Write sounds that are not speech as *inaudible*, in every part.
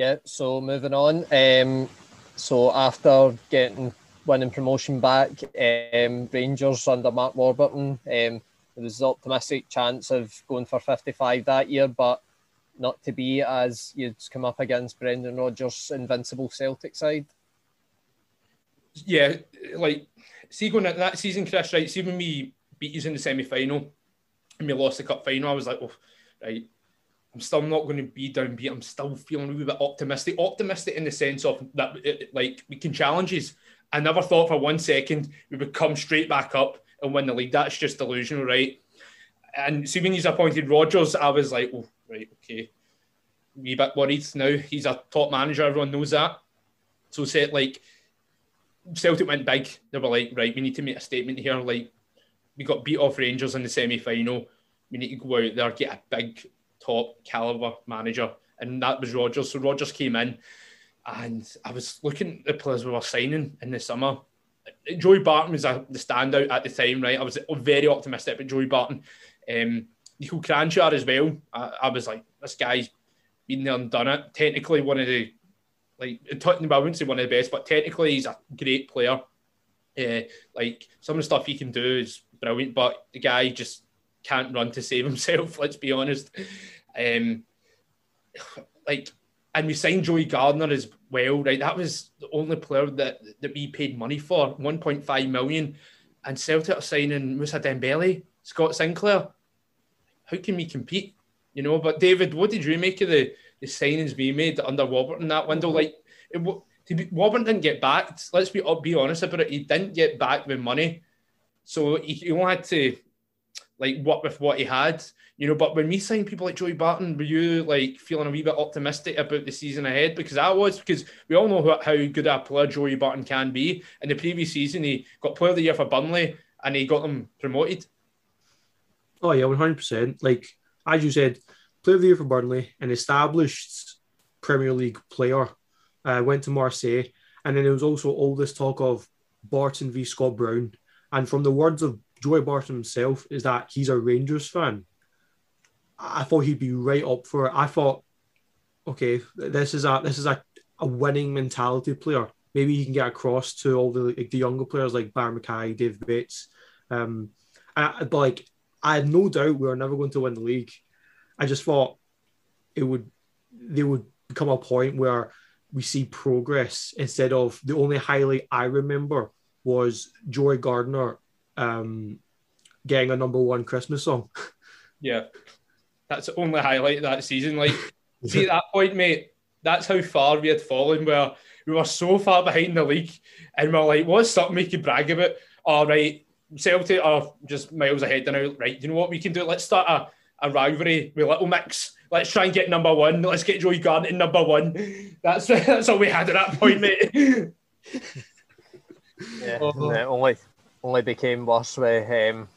Yeah, so moving on. Um, so after getting winning promotion back, um, Rangers under Mark Warburton, um, there was an optimistic chance of going for 55 that year, but not to be as you'd come up against Brendan Rodgers' invincible Celtic side. Yeah, like see going into that season, Chris, right? See when we beat you in the semi final and we lost the cup final, I was like, oh, right, I'm still not going to be downbeat. I'm still feeling a wee bit optimistic. Optimistic in the sense of that, like we can challenges. I never thought for one second we would come straight back up and win the league. That's just delusional, right? And see, when he's appointed Rodgers, I was like, oh, right, okay. Wee bit worried now. He's a top manager. Everyone knows that. So said like Celtic went big. They were like, right, we need to make a statement here. Like we got beat off Rangers in the semi final. We need to go out there get a big top caliber manager, and that was Rodgers. So Rodgers came in, and I was looking at the players we were signing in the summer. Joey Barton was a, the standout at the time, right? I was very optimistic about Joey Barton. Um, Nico Kranjčar as well. I, I, was like, this guy's been there and done it. Technically, one of the like talking I wouldn't say one of the best, but technically he's a great player. Uh, like some of the stuff he can do is brilliant, but the guy just can't run to save himself. *laughs* Let's be honest. Um, like, and we signed Joey Garner as well, right? That was the only player that that we paid money for, 1.5 million, and Celtic are signing Moussa Dembélé, Scott Sinclair. How can we compete? You know, but David, what did you make of the, the signings we made under Warburton that window? Like, it, be, Warburton didn't get backed. Let's be be honest about it. He didn't get back with money, so he, he only had to like work with what he had, you know. But when we signed people like Joey Barton, were you like feeling a wee bit optimistic about the season ahead? Because I was, because we all know how, good a player Joey Barton can be. In the previous season, he got Player of the Year for Burnley, and he got them promoted. Oh yeah, one hundred percent. Like as you said, Player of the Year for Burnley, an established Premier League player, uh, went to Marseille, and then there was also all this talk of Barton v Scott Brown. And from the words of Joey Barton himself is that he's a Rangers fan. I thought he'd be right up for it. I thought, okay, this is a this is a, a winning mentality player. Maybe he can get across to all the like, the younger players like Barrie McKay, Dave Bates. Um, I, but like I had no doubt we were never going to win the league. I just thought it would there would come a point where we see progress instead of the only highlight I remember was Joey Garner um, getting a number one Christmas song. *laughs* Yeah, that's the only highlight of that season. Like, *laughs* see at that point, mate, that's how far we had fallen. Where we were so far behind the league, and we're like, what's something we could brag about? All right, Celtic are just miles ahead now. Right, you know what we can do? Let's start a, a rivalry with Little Mix. Let's try and get number one. Let's get Joey Garner in number one. *laughs* That's that's all we had at that point, mate. *laughs* yeah, oh. only only became worse with um,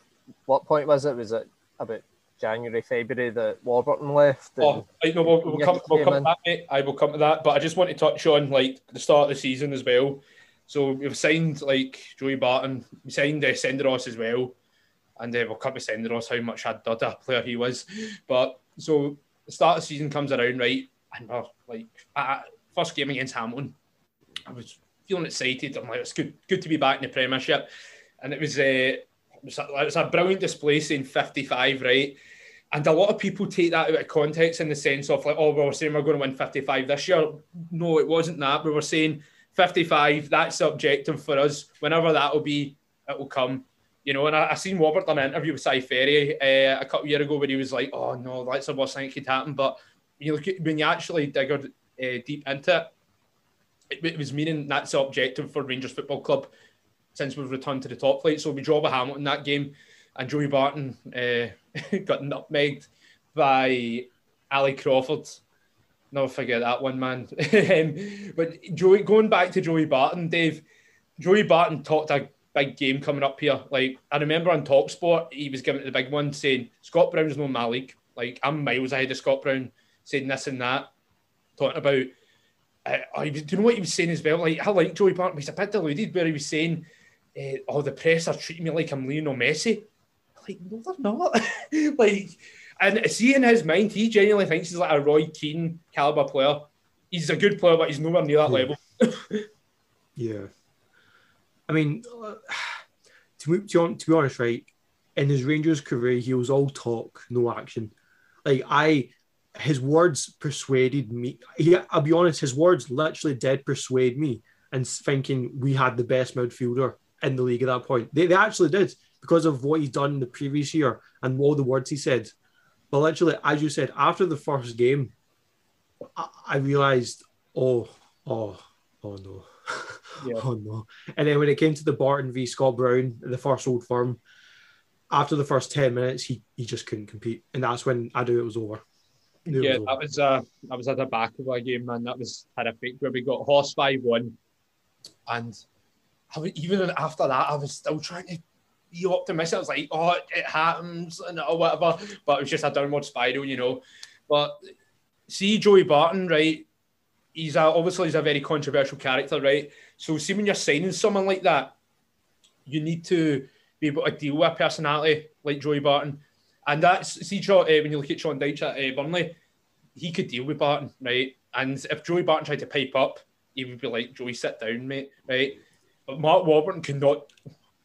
what point was it? Was it about January, February that Warburton left? Oh, I know we'll, we'll come, we'll come to that, mate. I will come to that, but I just want to touch on like the start of the season as well. So we've signed like Joey Barton, we signed uh, Senderos as well, and uh, we'll come to Senderos how much a a player he was. But so the start of the season comes around, right, and we're like at first game against Hamilton, I was feeling excited. I'm like, it's good, good to be back in the Premiership and it was, uh, was, a, it was a brilliant display saying 55, right? And a lot of people take that out of context in the sense of like, oh, we were saying we're going to win 55 this year. No, it wasn't that. We were saying 55, that's the objective for us. Whenever that will be, it will come. You know, and I, I seen Robert done an interview with Si Ferry uh, a couple of years ago where he was like, oh, no, that's the worst thing that could happen. But you look at, when you actually dig uh, deep into it, it was meaning that's the objective for Rangers Football Club since we've returned to the top flight. So we draw with Hamilton that game, and Joey Barton uh, *laughs* got nutmegged by Ali Crawford. Never forget that one, man. *laughs* um, but Joey, going back to Joey Barton, Dave, Joey Barton talked a big game coming up here. Like I remember on Talksport, he was giving it the big one, saying Scott Brown's no Malik. Like I'm miles ahead of Scott Brown, saying this and that, talking about. Uh, I, do you know what he was saying as well? Like I like Joey Barton, he's a bit deluded, where he was saying uh, oh, the press are treating me like I'm Lionel Messi. Like, no, they're not. *laughs* like, and see in his mind, he genuinely thinks he's like a Roy Keane caliber player. he's a good player, but he's nowhere near that Yeah. level. *laughs* Yeah. I mean, *sighs* to, be- to, be- to be honest, right, in his Rangers career, he was all talk, no action. Like, I, his words persuaded me. He, I'll be honest, his words literally did persuade me and thinking we had the best midfielder in the league at that point. They, they actually did because of what he'd done in the previous year and all the words he said. But literally, as you said, after the first game, I, I realized, oh, oh, oh no. *laughs* Yeah. Oh no. And then when it came to the Barton v Scott Brown, the first old firm, after the first 10 minutes, he, he just couldn't compete. And that's when I knew it was over. Knew Yeah, was that was uh, that was at the back of our game, man. That was horrific. Where we got horse five one, and I was, even after that, I was still trying to be optimistic. I was like, oh, it, happens and or whatever, but it was just a downward spiral, you know. But see, Joey Barton, right? He's a, obviously he's a very controversial character, right? So see, when you're signing someone like that, you need to be able to deal with a personality like Joey Barton. And that's see, Sean, uh, when you look at Sean Dyche at uh, Burnley, he could deal with Barton, right? And if Joey Barton tried to pipe up, he would be like, Joey, sit down, mate, right? But Mark Warburton could not,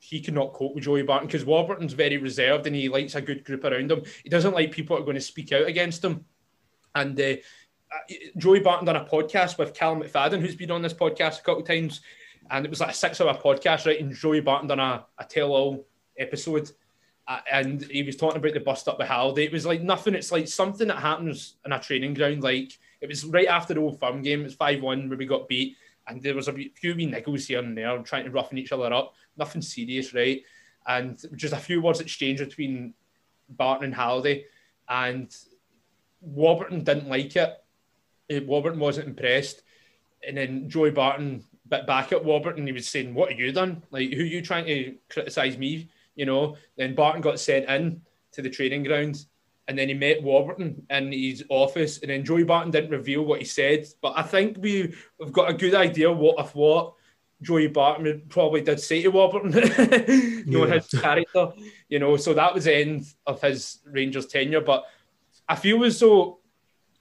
he could not cope with Joey Barton because Warburton's very reserved and he likes a good group around him. He doesn't like people that are going to speak out against him. And uh, uh, Joey Barton done a podcast with Callum McFadden, who's been on this podcast a couple of times, and it was like a six-hour podcast, right? And Joey Barton done a, a tell-all episode, uh, and he was talking about the bust up with Halliday. It was like nothing. It's like something that happens in a training ground. Like it was right after the old firm game. It's five-one where we got beat, and there was a few wee niggles here and there, trying to roughen each other up. Nothing serious, right? And just a few words exchanged between Barton and Halliday, and Warburton didn't like it. Uh, Warburton wasn't impressed. And then Joey Barton bit back at Warburton. He was saying, What have you done? Like, who are you trying to criticise me? You know, then Barton got sent in to the training ground and then he met Warburton in his office. And then Joey Barton didn't reveal what he said. But I think we, we've got a good idea what of what Joey Barton probably did say to Warburton, *laughs* knowing Yeah. his character. You know, so that was the end of his Rangers tenure. But I feel as though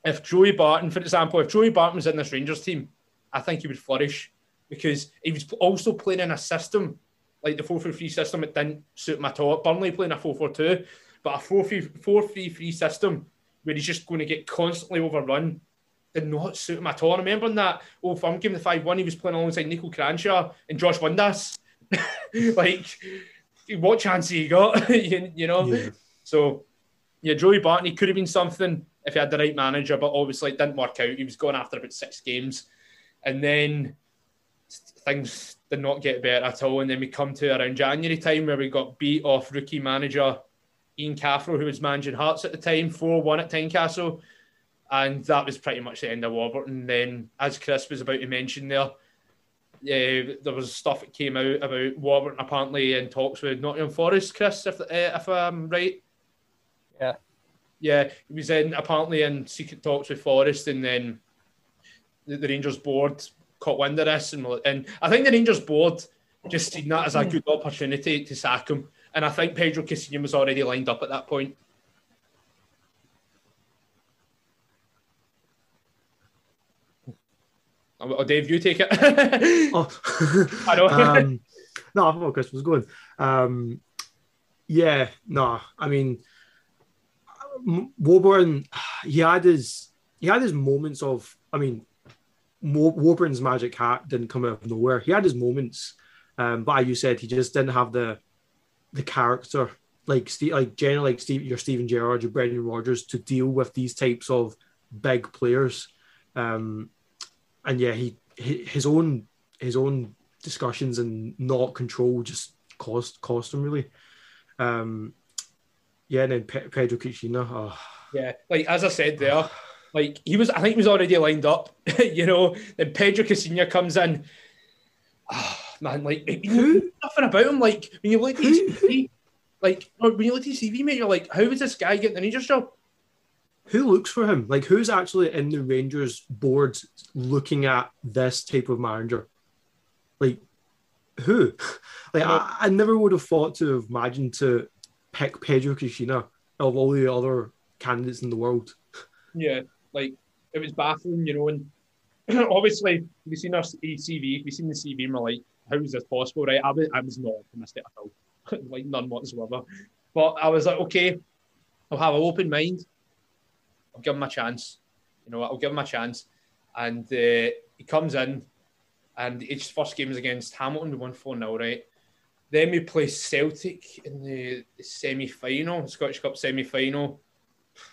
if Joey Barton, for example, if Joey Barton was in this Rangers team, I think he would flourish because he was also playing in a system like the 4 3 system. It didn't suit him at all. Burnley playing a 4 4 2, but a 4 3 3 system where he's just going to get constantly overrun did not suit him at all. I remember in that old firm game, the 5 1, he was playing alongside Nico Kranjčar and Josh Windass. *laughs* like, what chance he got? *laughs* you, you know? Yeah. So, yeah, Joey Barton, he could have been something if he had the right manager, but obviously it didn't work out. He was gone after about six games. And then things did not get better at all. And then we come to around January time where we got beat off rookie manager Ian Cathro, who was managing Hearts at the time, 4 1 at Tynecastle. And that was pretty much the end of Warburton. Then, as Chris was about to mention there, yeah, there was stuff that came out about Warburton apparently in talks with Nottingham Forest, Chris, if, uh, if I'm right. Yeah. Yeah, he was in apparently in secret talks with Forest, and then the, the Rangers board caught wind of this, and, and I think the Rangers board just seen that as a good opportunity to sack him. And I think Pedro Caixinha was already lined up at that point. Oh, oh, Dave, you take it. *laughs* Oh. I know. *laughs* um, no, I thought Chris was going. Um, yeah, no, I mean, M- Warburton, he had his he had his moments of. I mean, Mo- Warburton's magic hat didn't come out of nowhere. He had his moments, um, but as you said, he just didn't have the the character like Steve, like generally like Steve, your Steven Gerrard, your Brendan Rodgers to deal with these types of big players. Um, and yeah, he hi- his own his own discussions and not control just cost cost him really. Um, yeah, and then Pe- Pedro Caixinha, oh, Yeah, like as I said there, like he was, I think he was already lined up, *laughs* you know. Then Pedro Caixinha comes in. Ah, man, like you know, nothing about him. Like when you look at his CV, like or when you look at his CV, mate, you're like, how is this guy getting the Rangers job? who looks for him? Like, who's actually in the Rangers board looking at this type of manager? Like, who? *laughs* Like, I, I never would have thought to have imagined to pick Pedro Caixinha of all the other candidates in the world. *laughs* Yeah, like it was baffling, you know. And *laughs* obviously we've seen our CV, we've seen the CV, and we're like, how is this possible, right? I was, I was not optimistic at all, *laughs* like none whatsoever. But I was like, okay, I'll have an open mind. I'll give him a chance. You know, I'll give him a chance. And uh, he comes in, and his first game is against Hamilton. We won 4 0, right? Then we play Celtic in the, semi final, Scottish Cup semi final.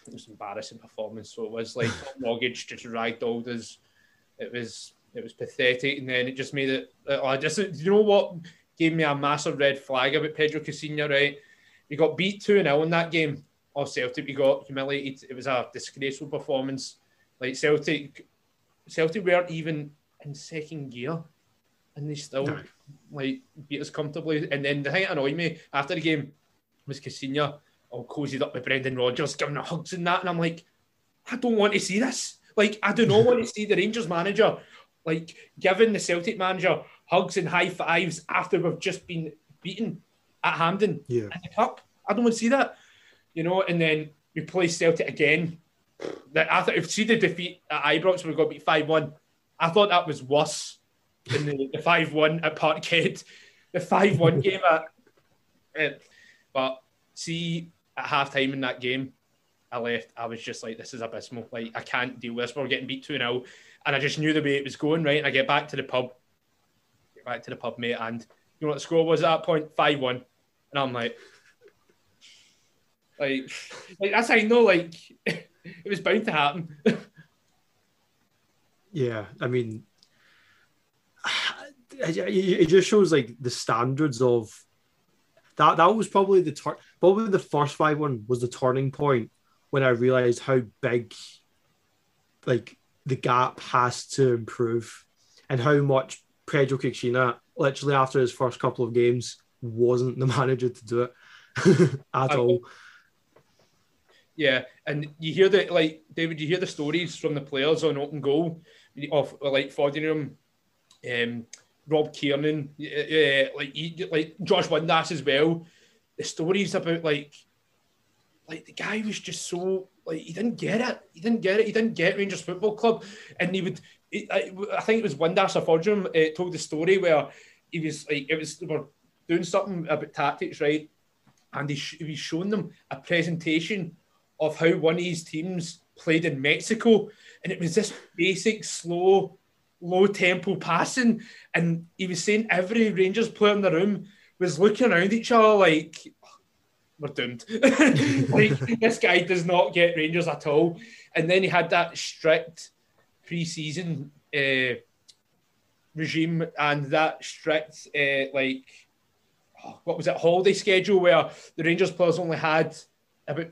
It was an embarrassing performance. So it was like *laughs* mortgage just ragdolled us. It was it was pathetic, and then it just made it. Uh, I just you know what gave me a massive red flag about Pedro Caixinha, right? We got beat 2 0 in that game of Celtic. We got humiliated. It was a disgraceful performance. Like Celtic, Celtic weren't even in second gear, and they still no. like beat us comfortably. And then the thing that annoyed me after the game was Caixinha all cozied up with Brendan Rodgers, giving hugs and that, and I'm like, I don't want to see this. Like, I do not want to *laughs* see the Rangers manager like giving the Celtic manager hugs and high fives after we've just been beaten at Hampden yeah. in the cup. I don't want to see that, you know. And then we play Celtic again. That I thought if see the defeat at Ibrox, we got beat five one. I thought that was worse than the five one at Parkhead, the five one *laughs* game at. Uh, but see, at halftime in that game, I left. I was just like, this is abysmal. Like I can't deal with this. We're getting beat two 0 and I just knew the way it was going. Right, and I get back to the pub, get back to the pub, mate, and you know what the score was at that point? Five one, and I'm like, like, like that's how I know. Like, *laughs* it was bound to happen. *laughs* yeah, I mean, *sighs* it just shows like the standards of that. That was probably the tur- probably the first five one was the turning point when I realized how big, like, the gap has to improve, and how much Pedro Caixinha, literally after his first couple of games, wasn't the *laughs* manager to do it *laughs* at I, all. Yeah, and you hear the like David, you hear the stories from the players on open goal of like Foderingham, um, Rob Kiernan, uh, like like Josh Windass as well. The stories about like like the guy was just so like he didn't get it. He didn't get it. He didn't get Rangers Football Club, and he would. I, I think it was Windass or Foderingham uh, told the story where he was like it was were doing something about tactics, right? And he, sh- he was showing them a presentation of how one of his teams played in Mexico, and it was this basic, slow, low tempo passing, and he was saying every Rangers player in the room was looking around each other like we're doomed. *laughs* like this guy does not get Rangers at all, and then he had that strict pre-season uh, regime and that strict uh, like oh, what was it holiday schedule where the Rangers players only had about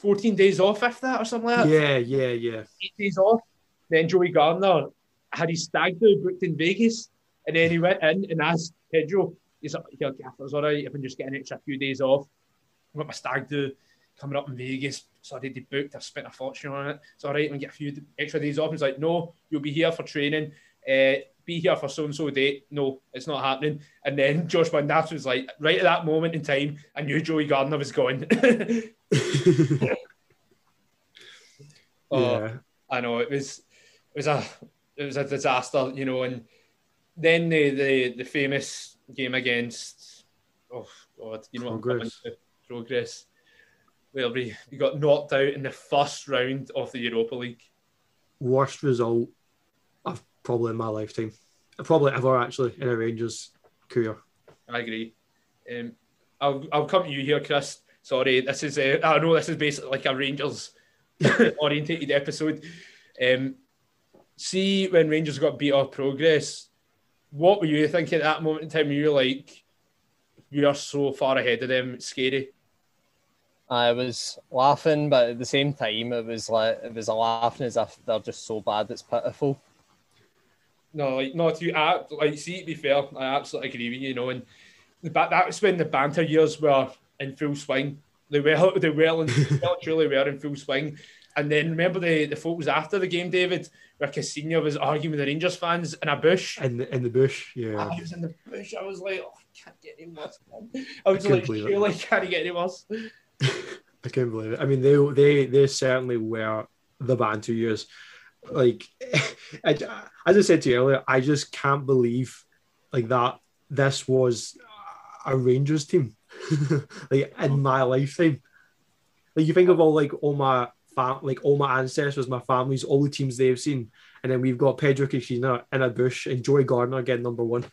14 days off, if that, or something like that. Yeah, yeah, yeah. Eight days off. Then Joey Garner had his stag do booked in Vegas, and then he went in and asked Pedro, he's like, yeah, it's all right if I just get an extra few days off. What my stag do coming up in Vegas. So I did the booked, I've spent a fortune on it. It's all right, and get a few extra days off. He's like, no, you'll be here for training. Uh, be here for so and so date. No, it's not happening. And then *laughs* Josh Van was like, right at that moment in time, I knew Joey Garner was going. *laughs* *laughs* oh, yeah. I know it was it was a it was a disaster, you know. And then the the, the famous game against oh god, you know Progrès. Progress. Where we, we got knocked out in the first round of the Europa League. Worst result I've probably in my lifetime, probably ever actually in a Rangers career. I agree. Um, I'll I'll come to you here, Chris. Sorry, this is a, I know this is basically like a Rangers *laughs* orientated episode. Um, see when Rangers got beat off Progrès, what were you thinking at that moment in time? You were like, we are so far ahead of them. It's scary. I was laughing, but at the same time, it was like it was a laughing as if they're just so bad it's pitiful. No, like not you. I, like, see, to be fair, I absolutely agree with you. You know, and the, that was when the banter years were in full swing. They were, *laughs* they were, in, well, *laughs* truly were in full swing. And then remember the, the photos after the game, David, where Caixinha was arguing with the Rangers fans in a bush. In the, in the bush, yeah. I was in the bush. I was like, oh, I can't get any worse. Man. I was I like, surely can't get any worse. *laughs* I can't believe it. I mean, they they they certainly were the banter years. like *laughs* as I said to you earlier, I just can't believe like that this was a Rangers team *laughs* like in my lifetime. Like you think of all like all my fam- like all my ancestors, my families, all the teams they've seen, and then we've got Pedro Caixinha in a bush and Joey Garner getting number one.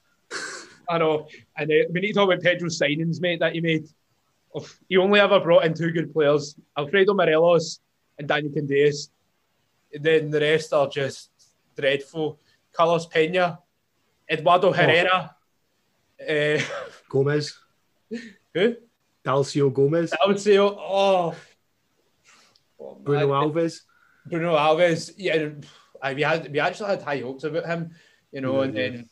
I know, and uh, we need to talk about Pedro's signings, mate, that he made. Oh, he only ever brought in two good players, Alfredo Morelos and Daniel Candeias. And then the rest are just dreadful. Carlos Pena, Eduardo Herrera, uh, *laughs* Gomes, who? Dálcio Gomes, I would say, oh, oh, Bruno. Alves. Bruno Alves. Yeah, I, we had we actually had high hopes about him, you know, and then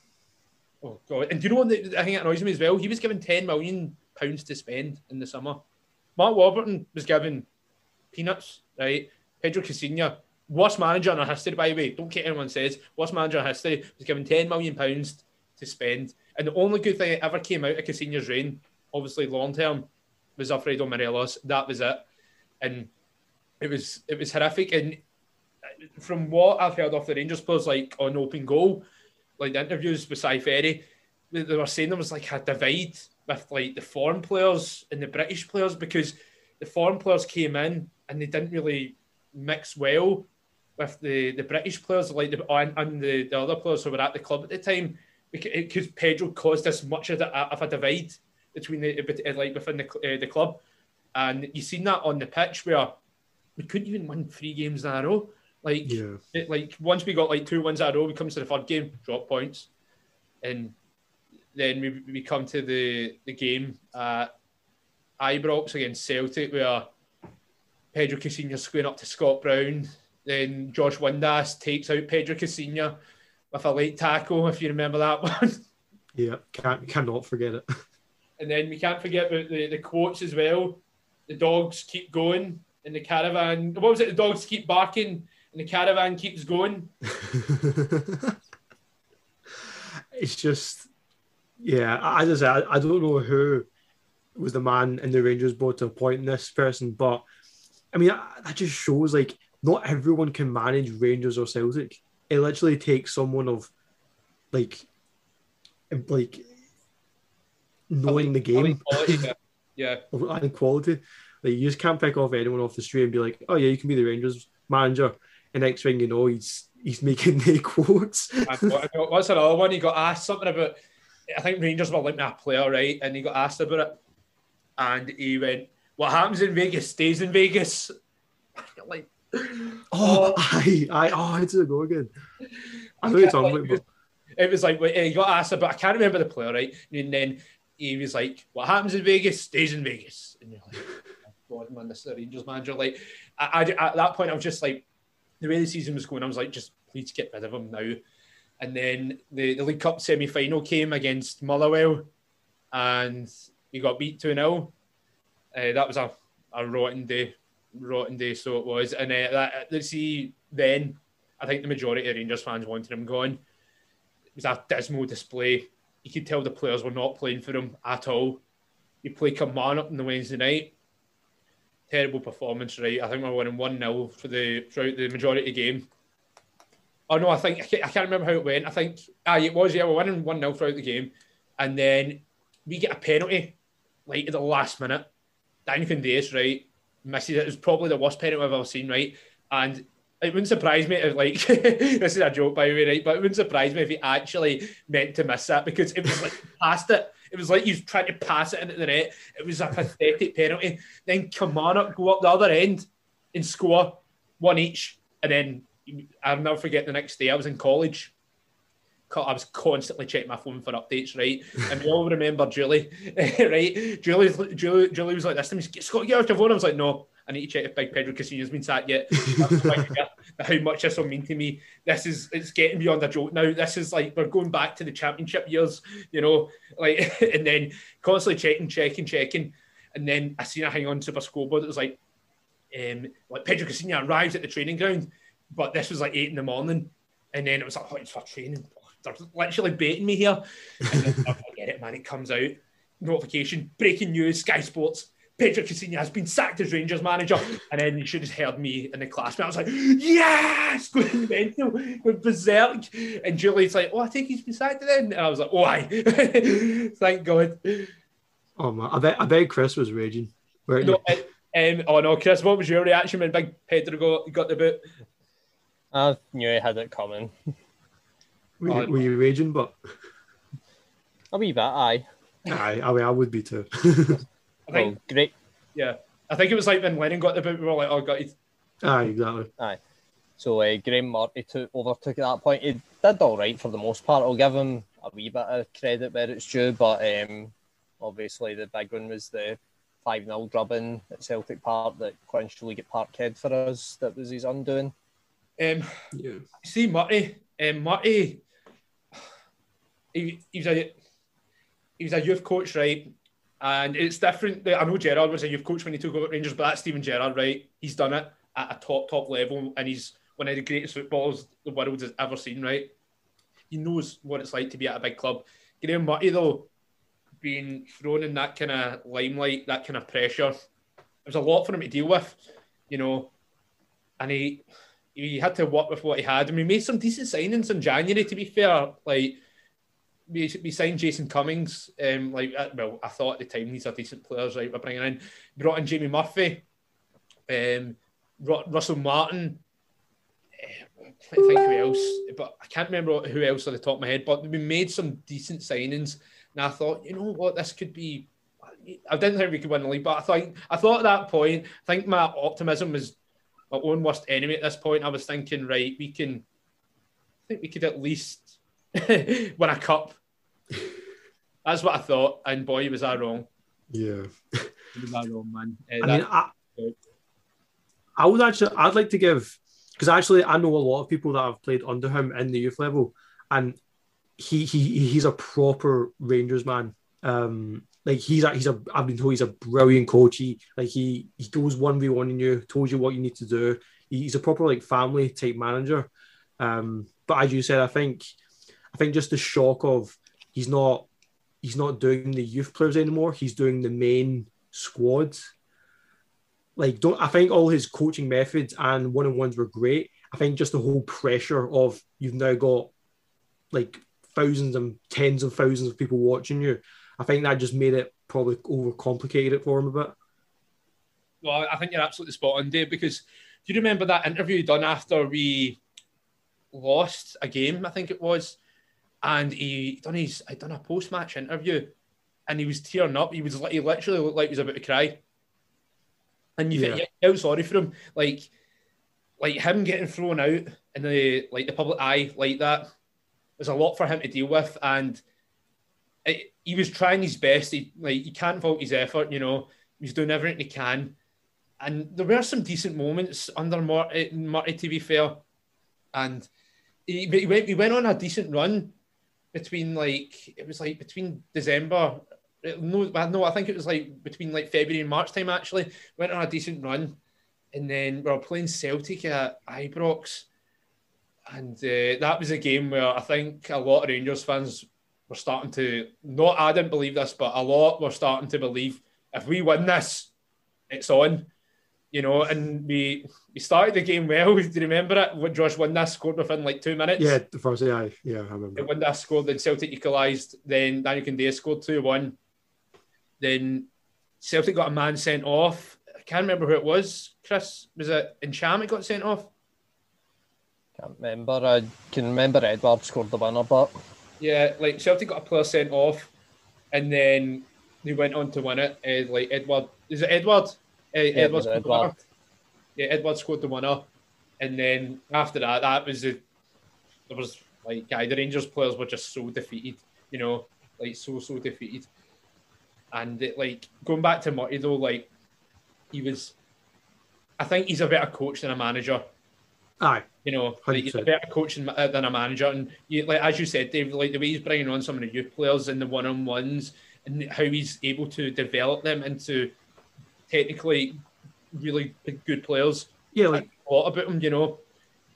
oh god, and do you know what the, I think it annoys me as well? He was given ten million pounds to spend in the summer. Mark Warburton was given peanuts, right? Pedro Caixinha, worst manager in our history, by the way. Don't care anyone says. Worst manager in history was given ten million pounds to spend, and the only good thing that ever came out of Caixinha's reign, obviously long term, was Alfredo Morelos. That was it, and it was it was horrific. And from what I've heard of the Rangers players, like on open goal, like the interviews with Si Ferry, they were saying there was like a divide with like the foreign players and the British players because the foreign players came in and they didn't really mix well with the, the British players, like the and, and the, the other players who were at the club at the time, because Pedro caused this much of, the, of a divide between the like within the uh, the club, and you seen that on the pitch where we couldn't even win three games in a row. Like, Yeah. it, like once we got like two wins in a row, we come to the third game, drop points, and then we, we come to the the game at Ibrox against Celtic where Pedro Caixinha squaring up to Scott Brown. Then Josh Windass takes out Pedro Caixinha with a late tackle, if you remember that *laughs* one. Yeah, can't cannot forget it. And then we can't forget about the, the quotes as well. The dogs keep going and the caravan. What was it? The dogs keep barking and the caravan keeps going. *laughs* it's just, yeah. As I said, I, I don't know who was the man in the Rangers board to appoint this person, but I mean that, just shows like not everyone can manage Rangers or Celtic. It literally takes someone of like, like knowing the game Quality, yeah. *laughs* yeah. and quality. Like you just can't pick off anyone off the street and be like, "Oh yeah, you can be the Rangers manager." And next thing you know, he's he's making *laughs* the quotes. And what- What's another one? He got asked something about. I think Rangers were like a player, right? And he got asked about it, and he went, "What happens in Vegas stays in Vegas." *laughs* Like, Oh, oh. oh I, I, oh, it's a go again. I know you're talking about, it was like he got asked about. I can't remember the player, right? And then he was like, "What happens in Vegas stays in Vegas," and you're like, oh, "God, man, this is the Rangers manager." Like, I, I, at that point, I was just like, the way the season was going, I was like, just please get rid of him now. And then the, the League Cup semi final came against Motherwell, and he got beat two 0 uh, That was a, a rotten day, rotten day. So it was, and uh, that let's see then. I think the majority of Rangers fans wanted him gone. It was a dismal display. You could tell the players were not playing for him at all. You play Kilmarnock on the Wednesday night. Terrible performance, right? I think we're winning 1 0 for the throughout the majority of the game. Oh no, I think I can't, I can't remember how it went. I think ah, it was yeah, we're winning 1 0 throughout the game. And then we get a penalty like at the last minute. Daniel Candeias, right, misses it. It was probably the worst penalty I've ever seen, right? And it wouldn't surprise me if, like, *laughs* this is a joke, by the way, right? But it wouldn't surprise me if he actually meant to miss that because it was like *laughs* passed it. It was like he was trying to pass it into the net. It was a pathetic penalty. Then Kilmarnock go up the other end and score one each. And then I'll never forget the next day, I was in college. I was constantly checking my phone for updates, right? And we all remember Julie, *laughs* right? Julie, Julie, Julie was like, "This time, Scott, get off your phone." I was like, "No, I need to check if Big Pedro Caixinha's been sat yet." How much this will mean to me. This is it's getting beyond a joke now. This is like we're going back to the championship years, you know, *laughs* like *laughs* and then constantly checking, checking, checking, and then I seen a hang on to super scoreboard. It was like, um, like Pedro Caixinha arrives at the training ground, but this was like eight in the morning, and then it was like, oh, it's for training. They're literally baiting me here. And then, *laughs* I get it, man. It comes out. Notification, breaking news, Sky Sports. Pedro Caixinha has been sacked as Rangers manager. And then you should have heard me in the class. I was like, yes, *laughs* going mental, going berserk. And Julie's like, oh, I think he's been sacked then. And I was like, oh, aye. *laughs* Thank God. Oh man, I bet I bet Chris was raging. No, um, oh no, Chris, what was your reaction when Big Pedro got, got the boot? I knew he had it coming. Were, oh, you, were you raging? But A wee bit, aye. aye, I mean, I would be too. *laughs* I Well, think, great. yeah. I think it was like when Lennon got the boot, we were like, oh, God, he's aye, exactly. Aye. So uh, Graeme Murty took overtook at that point. He did all right for the most part. I'll give him a wee bit of credit where it's due, but um, obviously the big one was the 5 0 drubbing at Celtic Park that quenched League at Parkhead for us. That was his undoing. Um, Yeah. see Murty, um, Murty, he, he was a he was a youth coach, right? And it's different. I know Gerrard was a youth coach when he took over Rangers, but that's Steven Gerrard, right? He's done it at a top top level, and he's one of the greatest footballers the world has ever seen, right? He knows what it's like to be at a big club. Graeme Murty, though, being thrown in that kind of limelight, that kind of pressure, it was a lot for him to deal with, you know. And he he had to work with what he had. And we made some decent signings in January, to be fair. Like, we, we signed Jason Cummings. Um, like, uh, well, I thought at the time these are decent players, right? We're bringing in, brought in Jamie Murphy, um, Ru- Russell Martin. eh, I think who else, but I can't remember who else on the top of my head. But we made some decent signings, and I thought, you know what, this could be. I didn't think we could win the league, but I thought I thought at that point, I think my optimism was my own worst enemy at this point. I was thinking, right, we can. I think we could at least *laughs* win a cup. That's what I thought, and boy, was I wrong. Yeah. *laughs* Was I wrong, man? Uh, I mean, I, I would actually, I'd like to give, because actually, I know a lot of people that have played under him in the youth level, and he he he's a proper Rangers man. Um, like he's a, he's a, I've been told he's a brilliant coach. He like he he goes one v one in you, told you what you need to do. He's a proper like family type manager. Um, but as you said, I think, I think just the shock of he's not he's not doing the youth players anymore. He's doing the main squad like don't I think all his coaching methods and one on ones were great. I think just the whole pressure of you've now got like thousands and tens of thousands of people watching you. I think that just made it probably overcomplicated it for him a bit. Well, I think you're absolutely spot on, Dave, because do you remember that interview done after we lost a game, I think it was, and he done his I done a post match interview, and he was tearing up. He was he literally looked like he was about to cry, and you Yeah. you felt sorry for him, like like him getting thrown out in the like the public eye like that was a lot for him to deal with, and he was trying his best. He like you can't fault his effort, you know. He was doing everything he can, and there were some decent moments under Murty, Murty to be fair, and he, he went he went on a decent run between like it was like between December. No, no, I think it was like between like February and March time. Actually, went on a decent run, and then we were playing Celtic at Ibrox, and uh, that was a game where I think a lot of Rangers fans were starting to not. I didn't believe this, but a lot we're starting to believe if we win this, it's on. You know, and we we started the game well. *laughs* Do you remember it? When Josh Windass, scored within like two minutes. Yeah, the first yeah, yeah, I remember. When that scored, then Celtic equalised. Then Daniel Candeias scored 2 1. Then Celtic got a man sent off. I can't remember who it was. Chris, was it Encham that got sent off? Can't remember. I can remember Edward scored the winner, but Yeah, like Celtic got a player sent off, and then they went on to win it. Uh, like Edward, is it Edward? Uh, it Edward was scored the Edward. Yeah, Edward scored the winner, and then after that, that was the there was like guy the Rangers players were just so defeated, you know, like so so defeated, and it, like going back to Murty though, like he was, I think he's a better coach than a manager. Aye, You know, he's a better coach than, uh, than a manager, and you, like as you said, Dave, like the way he's bringing on some of the youth players and the one-on-ones, and how he's able to develop them into technically really good players. yeah, like A lot about him, you know,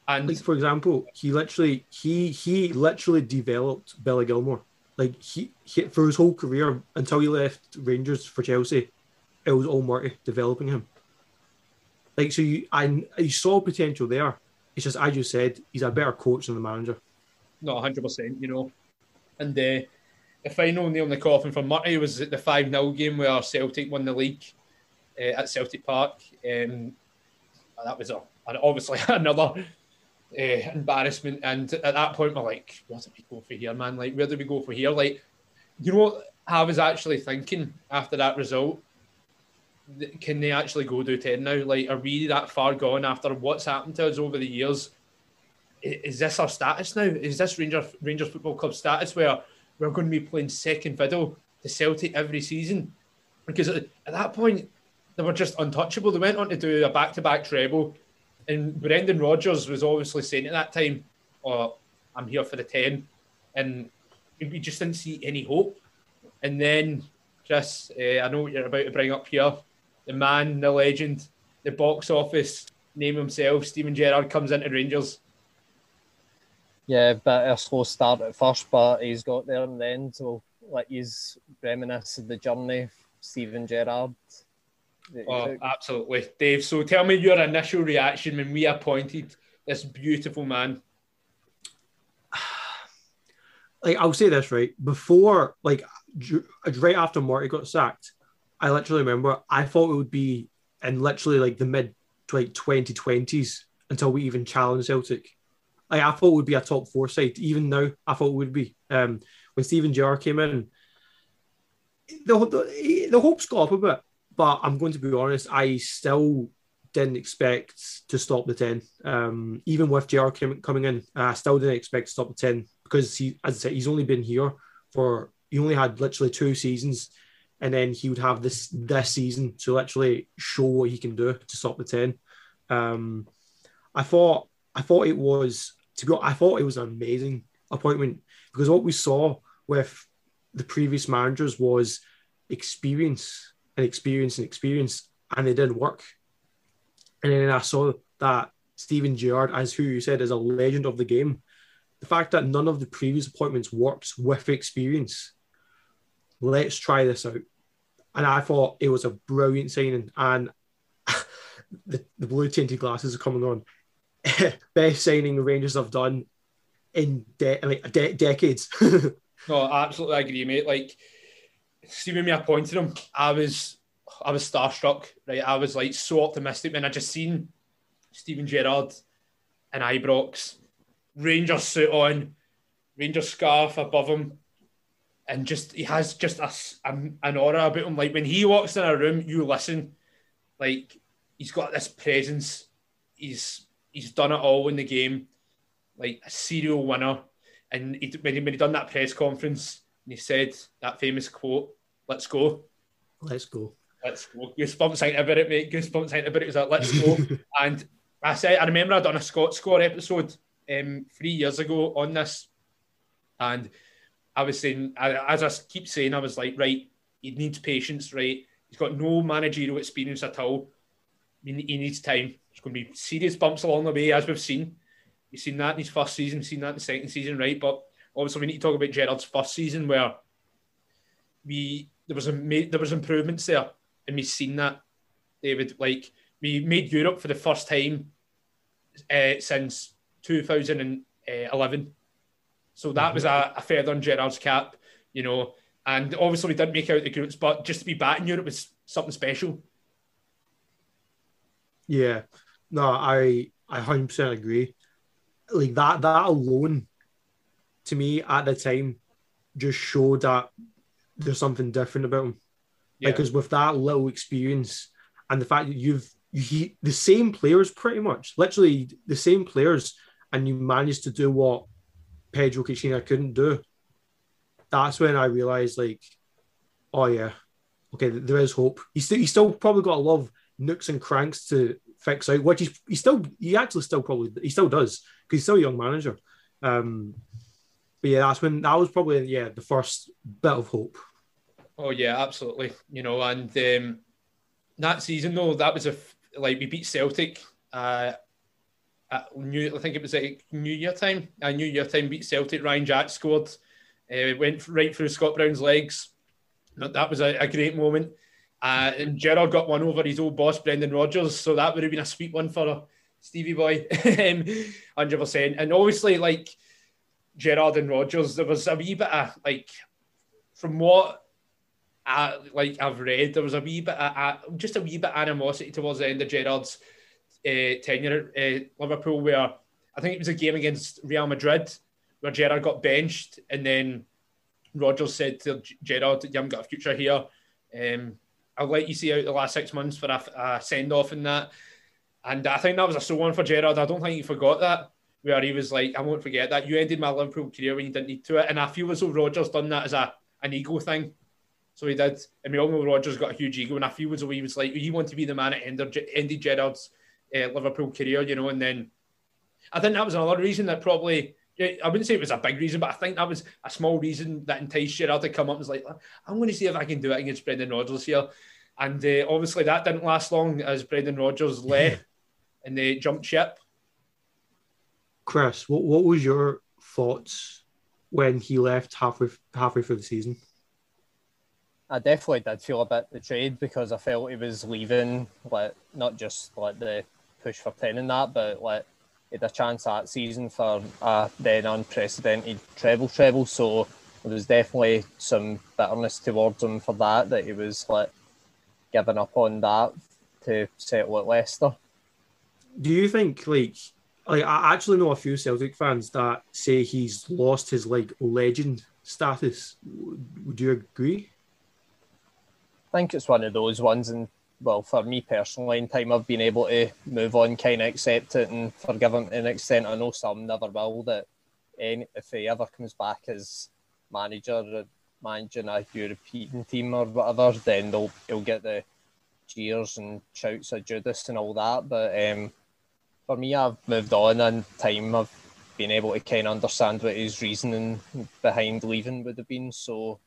and like for example, he literally he he literally developed Billy Gilmour. Like he, he for his whole career until he left Rangers for Chelsea, it was all Murty developing him. Like so, you I you saw potential there. It's just as you said, he's a better coach than the manager. No, hundred percent. You know, and uh, the final nail in the coffin for Murty was the five 0 game where Celtic won the league uh, at Celtic Park. Um, that was a, obviously *laughs* another uh, embarrassment. And at that point, we're like, what do we go for here, man? Like, where do we go for here? Like, you know what I was actually thinking after that result? Can they actually go do 10 now? Like, are we that far gone after what's happened to us over the years? Is this our status now? Is this Rangers Rangers Football Club status where we're going to be playing second fiddle to Celtic every season? Because at that point, they were just untouchable. They went on to do a back to back treble. And Brendan Rodgers was obviously saying at that time, Oh, I'm here for the 10. And we just didn't see any hope. And then, Chris, uh, I know what you're about to bring up here. The man, the legend, the box office name himself, Steven Gerrard, comes into Rangers. Yeah, bit a slow start at first, but he's got there in the end. So, like, he's reminisce of the journey, Steven Gerrard. Oh, absolutely, Dave. So, tell me your initial reaction when we appointed this beautiful man *sighs* like I'll say this right before, like right after Murty got sacked, I literally remember I thought it would be in literally like the mid like twenty twenties until we even challenged Celtic. Like I thought it would be a top four side. Even now, I thought it would be. Um, when Steven Gerrard came in, the, the the hopes got up a bit. But I'm going to be honest, I still didn't expect to stop the ten. Um, even with Gerrard coming in, I still didn't expect to stop the ten because he, as I said, he's only been here for he only had literally two seasons, and then he would have this this season to literally show what he can do to stop the ten. Um, I thought I thought it was to be I thought it was an amazing appointment because what we saw with the previous managers was experience and experience and experience, and it didn't work. And then I saw that Steven Gerrard, as who you said is a legend of the game, the fact that none of the previous appointments worked with experience. Let's try this out. And I thought it was a brilliant signing. And *laughs* the, the blue tinted glasses are coming on. *laughs* Best signing the Rangers have done in de- like de- decades. *laughs* no, absolutely agree, mate. Like, see when we appointed him, I was I was starstruck, right? I was like so optimistic when I just seen Steven Gerrard and Ibrox Ranger suit on, Ranger scarf above him, and just he has just a, an aura about him. Like when he walks in a room, you listen. Like he's got this presence. He's he's done it all in the game, like a serial winner. And he, when, he, when he done that press conference, and he said that famous quote, "Let's go." Let's go. Let's go. Goosebumps ain't about it, mate. Goosebumps about it. It was like, let's go. *laughs* and I said, I remember I done a Scott Score episode um, three years ago on this, and I was saying, as I keep saying, I was like, right, he needs patience, right? He's got no managerial experience at all. He needs time. There's going to be serious bumps along the way, as we've seen. You've seen that in his first season, seen that in the second season, right? But obviously, we need to talk about Gerrard's first season, where we there was a there was improvements there, and we've seen that. David, like we made Europe for the first time uh, since 2011. So that was a, a feather in Gerrard's cap, you know. And obviously, we didn't make out the groups, but just to be back in Europe was something special. Yeah, no, I I hundred percent agree. Like that that alone, to me at the time, just showed that there's something different about him. Yeah. Because with that little experience and the fact that you've you, the same players pretty much, literally the same players and you managed to do what Pedro Caixinha couldn't do, that's when I realized, like, oh yeah, okay, there is hope. He's still, he's still probably got a lot of nooks and cranks to fix out, which he's, he still, he actually still probably, he still does because he's still a young manager. Um, but yeah, that's when that was probably yeah the first bit of hope. Oh yeah, absolutely. You know, and um, that season though, that was a like we beat Celtic. Uh, New, I think it was like New Year time. A New Year time beat Celtic. Ryan Jack scored. Uh, went right through Scott Brown's legs. That was a, a great moment. Uh, and Gerrard got one over his old boss, Brendan Rodgers. So that would have been a sweet one for Stevie Boy, *laughs* 100%. And obviously, like Gerrard and Rodgers, there was a wee bit of, like, from what I, like I've read, there was a wee bit of, just a wee bit of animosity towards the end of Gerrard's uh, tenure at uh, Liverpool, where I think it was a game against Real Madrid where Gerrard got benched and then Rodgers said to Gerrard, You haven't got a future here. Um, I'll let you see out the last six months for a, a send off in that. And I think that was a sore one for Gerrard. I don't think he forgot that, where he was like, I won't forget that. You ended my Liverpool career when you didn't need to it. And I feel as though Rodgers done that as a an ego thing. So he did. And we all know Rodgers got a huge ego. And I feel as though he was like, he wanted to be the man that ended, ended Gerrard's uh, Liverpool career, you know. And then I think that was another reason that probably I wouldn't say it was a big reason, but I think that was a small reason that enticed Gerrard to come up and was like, I'm going to see if I can do it against Brendan Rodgers here. And uh, obviously that didn't last long as Brendan Rodgers left and they jumped ship. Chris, what, what was your thoughts when he left halfway halfway through the season? I definitely did feel a bit betrayed because I felt he was leaving, like not just like the push for ten in that, but like he had a chance that season for a then unprecedented treble treble. So there was definitely some bitterness towards him for that, that he was like giving up on that to settle at Leicester. Do you think like like I actually know a few Celtic fans that say he's lost his like legend status. Would you agree? I think it's one of those ones, and well, for me personally, in time I've been able to move on, kind of accept it and forgive him to an extent. I know some never will. That any, if he ever comes back as manager, managing a European team or whatever, then they'll he'll get the cheers and shouts of Judas and all that. But um, for me, I've moved on, and time I've been able to kind of understand what his reasoning behind leaving would have been. So,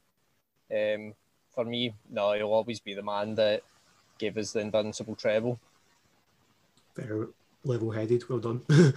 um, for me, no, he'll always be the man that gave us the invincible treble. Very level headed. Well done. *laughs*